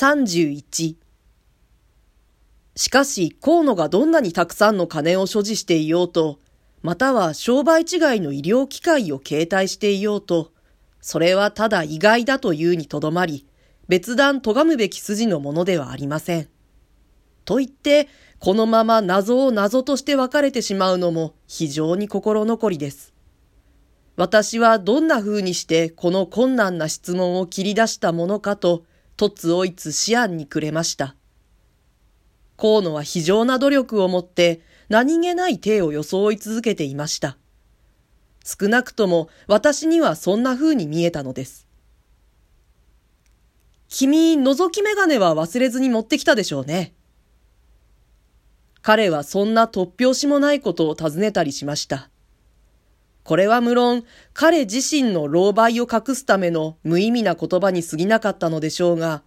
31しかし、河野がどんなにたくさんの金を所持していようと、または商売違いの医療機械を携帯していようと、それはただ意外だというにとどまり、別段咎むべき筋のものではありません。と言って、このまま謎を謎として分かれてしまうのも非常に心残りです。私はどんな風にしてこの困難な質問を切り出したものかと、突をいつ思案にくれました。河野は非常な努力をもって何気ない体を装い続けていました。少なくとも私にはそんな風に見えたのです。君、覗き眼鏡は忘れずに持ってきたでしょうね。彼はそんな突拍子もないことを尋ねたりしました。これは無論、彼自身の狼狽を隠すための無意味な言葉に過ぎなかったのでしょうが、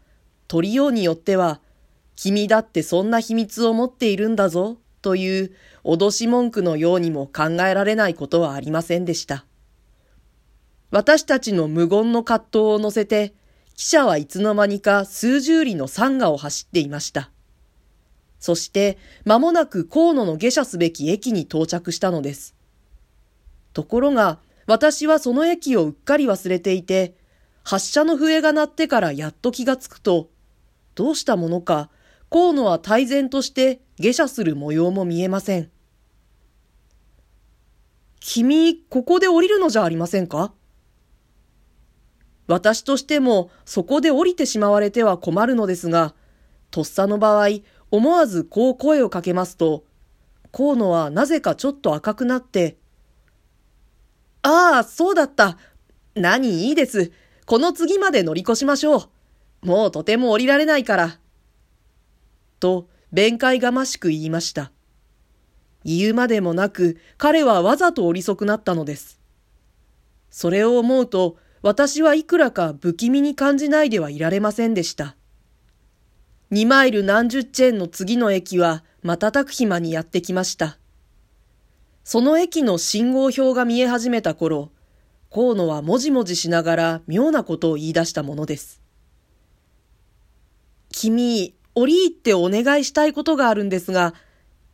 取りようによっては、君だってそんな秘密を持っているんだぞ、という脅し文句のようにも考えられないことはありませんでした。私たちの無言の葛藤を乗せて、記者はいつの間にか数十里の山河を走っていました。そして、間もなく河野の下車すべき駅に到着したのです。ところが、私はその駅をうっかり忘れていて、発車の笛が鳴ってからやっと気がつくと、どうしたものか、河野は大然として下車する模様も見えません。君、ここで降りるのじゃありませんか？私としてもそこで降りてしまわれては困るのですが、とっさの場合、思わずこう声をかけますと、河野はなぜかちょっと赤くなって、ああ、そうだった。何？いいです。この次まで乗り越しましょう。もうとても降りられないから。と、弁解がましく言いました。言うまでもなく、彼はわざと降り損なったのです。それを思うと、私はいくらか不気味に感じないではいられませんでした。二マイル何十チェーンの次の駅は瞬く暇にやってきました。その駅の信号表が見え始めた頃、河野はもじもじしながら妙なことを言い出したものです。君、降り入ってお願いしたいことがあるんですが、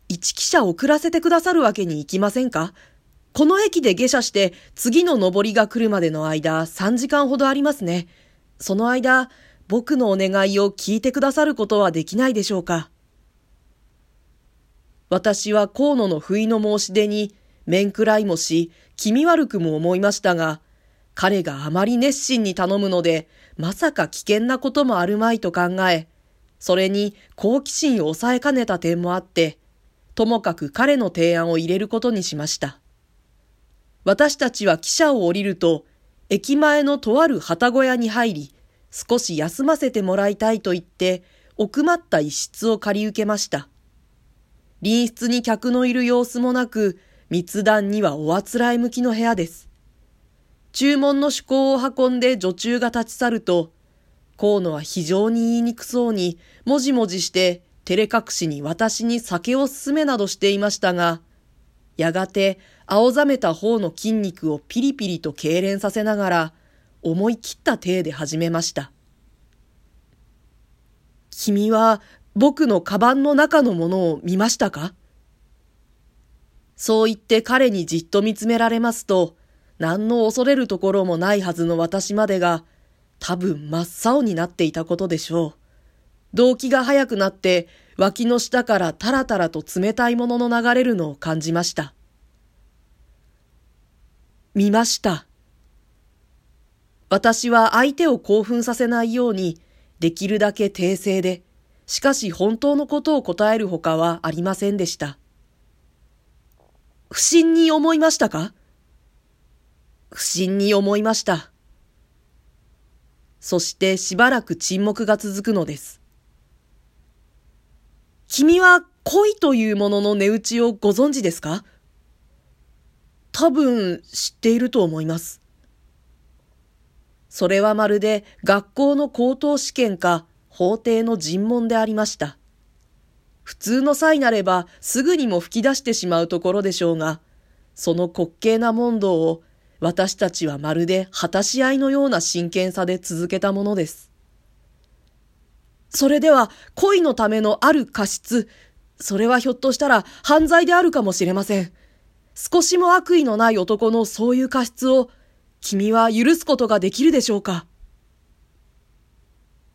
一汽車遅らせてくださるわけにいきませんか？この駅で下車して次の上りが来るまでの間3時間ほどありますね。その間、僕のお願いを聞いてくださることはできないでしょうか？私は河野の不意の申し出に、面食らいもし、気味悪くも思いましたが、彼があまり熱心に頼むので、まさか危険なこともあるまいと考え、それに好奇心を抑えかねた点もあって、ともかく彼の提案を入れることにしました。私たちは汽車を降りると、駅前のとある旗小屋に入り、少し休ませてもらいたいと言って、奥まった一室を借り受けました。隣室に客のいる様子もなく、密談にはおあつらい向きの部屋です。注文の趣向を運んで女中が立ち去ると、河野は非常に言いにくそうに、もじもじして、照れ隠しに私に酒を勧めなどしていましたが、やがて青ざめた方の筋肉をピリピリと痙攣させながら、思い切った体で始めました。君は僕のカバンの中のものを見ましたか？そう言って彼にじっと見つめられますと、何の恐れるところもないはずの私までが、多分真っ青になっていたことでしょう。動機が速くなって、脇の下からタラタラと冷たいものの流れるのを感じました。見ました。私は相手を興奮させないように、できるだけ訂正で、しかし本当のことを答えるほかはありませんでした。不審に思いましたか？不審に思いました。そしてしばらく沈黙が続くのです。君は恋というものの値打ちをご存知ですか？多分知っていると思います。それはまるで学校の高等試験か法廷の尋問でありました。普通の際なればすぐにも吹き出してしまうところでしょうが、その滑稽な問答を私たちはまるで果たし合いのような真剣さで続けたものです。それでは恋のためのある過失、それはひょっとしたら犯罪であるかもしれません。少しも悪意のない男のそういう過失を君は許すことができるでしょうか？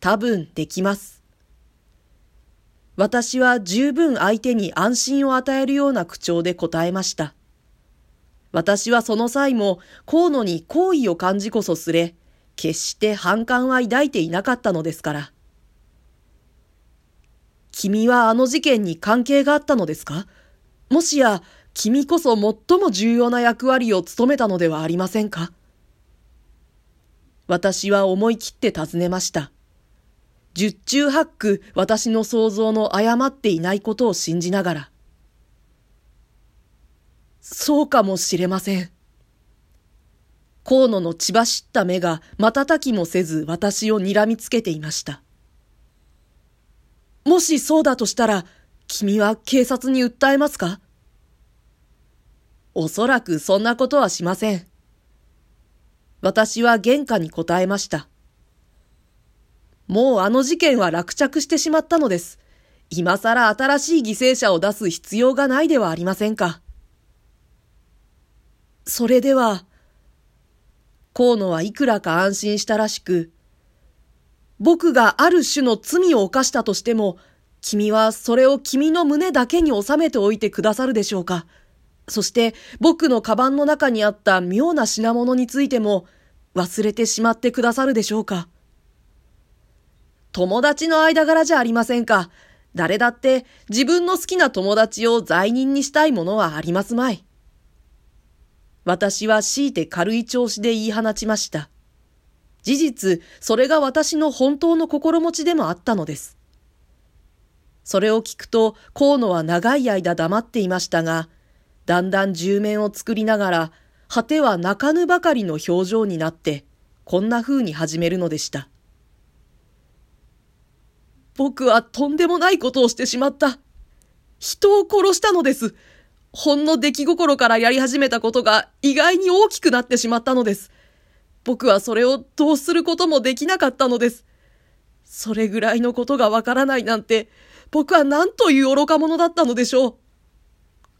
多分できます。私は十分相手に安心を与えるような口調で答えました。私はその際も河野に好意を感じこそすれ、決して反感は抱いていなかったのですから。君はあの事件に関係があったのですか？もしや、君こそ最も重要な役割を務めたのではありませんか？私は思い切って尋ねました。十中八九私の想像の誤っていないことを信じながら。そうかもしれません。河野の血走った目が瞬きもせず私を睨みつけていました。もしそうだとしたら、君は警察に訴えますか？おそらくそんなことはしません。私は玄関に答えました。もうあの事件は落着してしまったのです。今更新しい犠牲者を出す必要がないではありませんか。それでは、河野はいくらか安心したらしく、僕がある種の罪を犯したとしても、君はそれを君の胸だけに収めておいてくださるでしょうか。そして僕のカバンの中にあった妙な品物についても忘れてしまってくださるでしょうか。友達の間柄じゃありませんか。誰だって自分の好きな友達を罪人にしたいものはありますまい。私は強いて軽い調子で言い放ちました。事実、それが私の本当の心持ちでもあったのです。それを聞くと、河野は長い間黙っていましたが、だんだん重面を作りながら、果ては泣かぬばかりの表情になって、こんな風に始めるのでした。僕はとんでもないことをしてしまった。人を殺したのです。ほんの出来心からやり始めたことが意外に大きくなってしまったのです。僕はそれをどうすることもできなかったのです。それぐらいのことがわからないなんて、僕は何という愚か者だったのでしょう。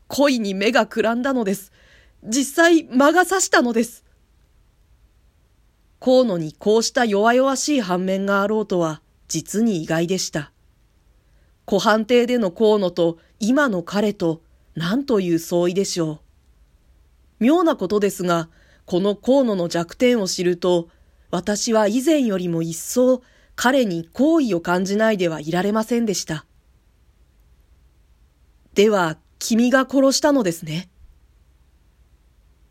恋に目がくらんだのです。実際、魔が差したのです。河野にこうした弱々しい反面があろうとは、実に意外でした。湖畔邸での河野と今の彼と、何という相違でしょう。妙なことですが、この河野の弱点を知ると、私は以前よりも一層彼に好意を感じないではいられませんでした。では、君が殺したのですね。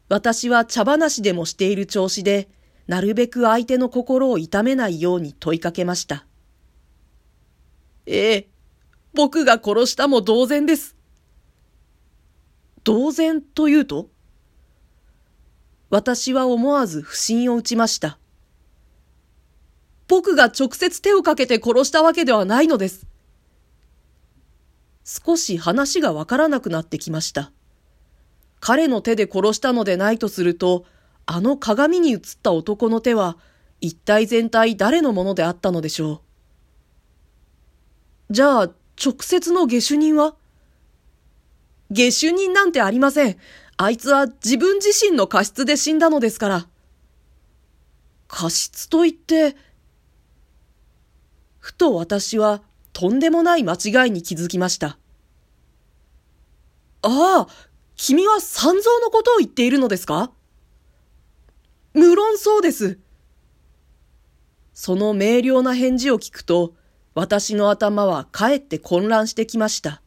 私は茶話でもしている調子で、なるべく相手の心を痛めないように問いかけました。ええ、僕が殺したも同然です。同然というと私は思わず不審を打ちました。僕が直接手をかけて殺したわけではないのです。少し話がわからなくなってきました。彼の手で殺したのでないとすると、あの鏡に映った男の手は、一体全体誰のものであったのでしょう。じゃあ、直接の下手人は？下手人なんてありません。あいつは自分自身の過失で死んだのですから。過失と言って、ふと私はとんでもない間違いに気づきました。ああ、君は三蔵のことを言っているのですか？無論そうです。その明瞭な返事を聞くと、私の頭はかえって混乱してきました。